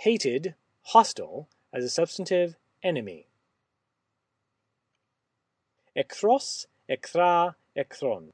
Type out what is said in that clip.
hated, hostile, as a substantive, enemy. Ekthros, ekthra, ekthron.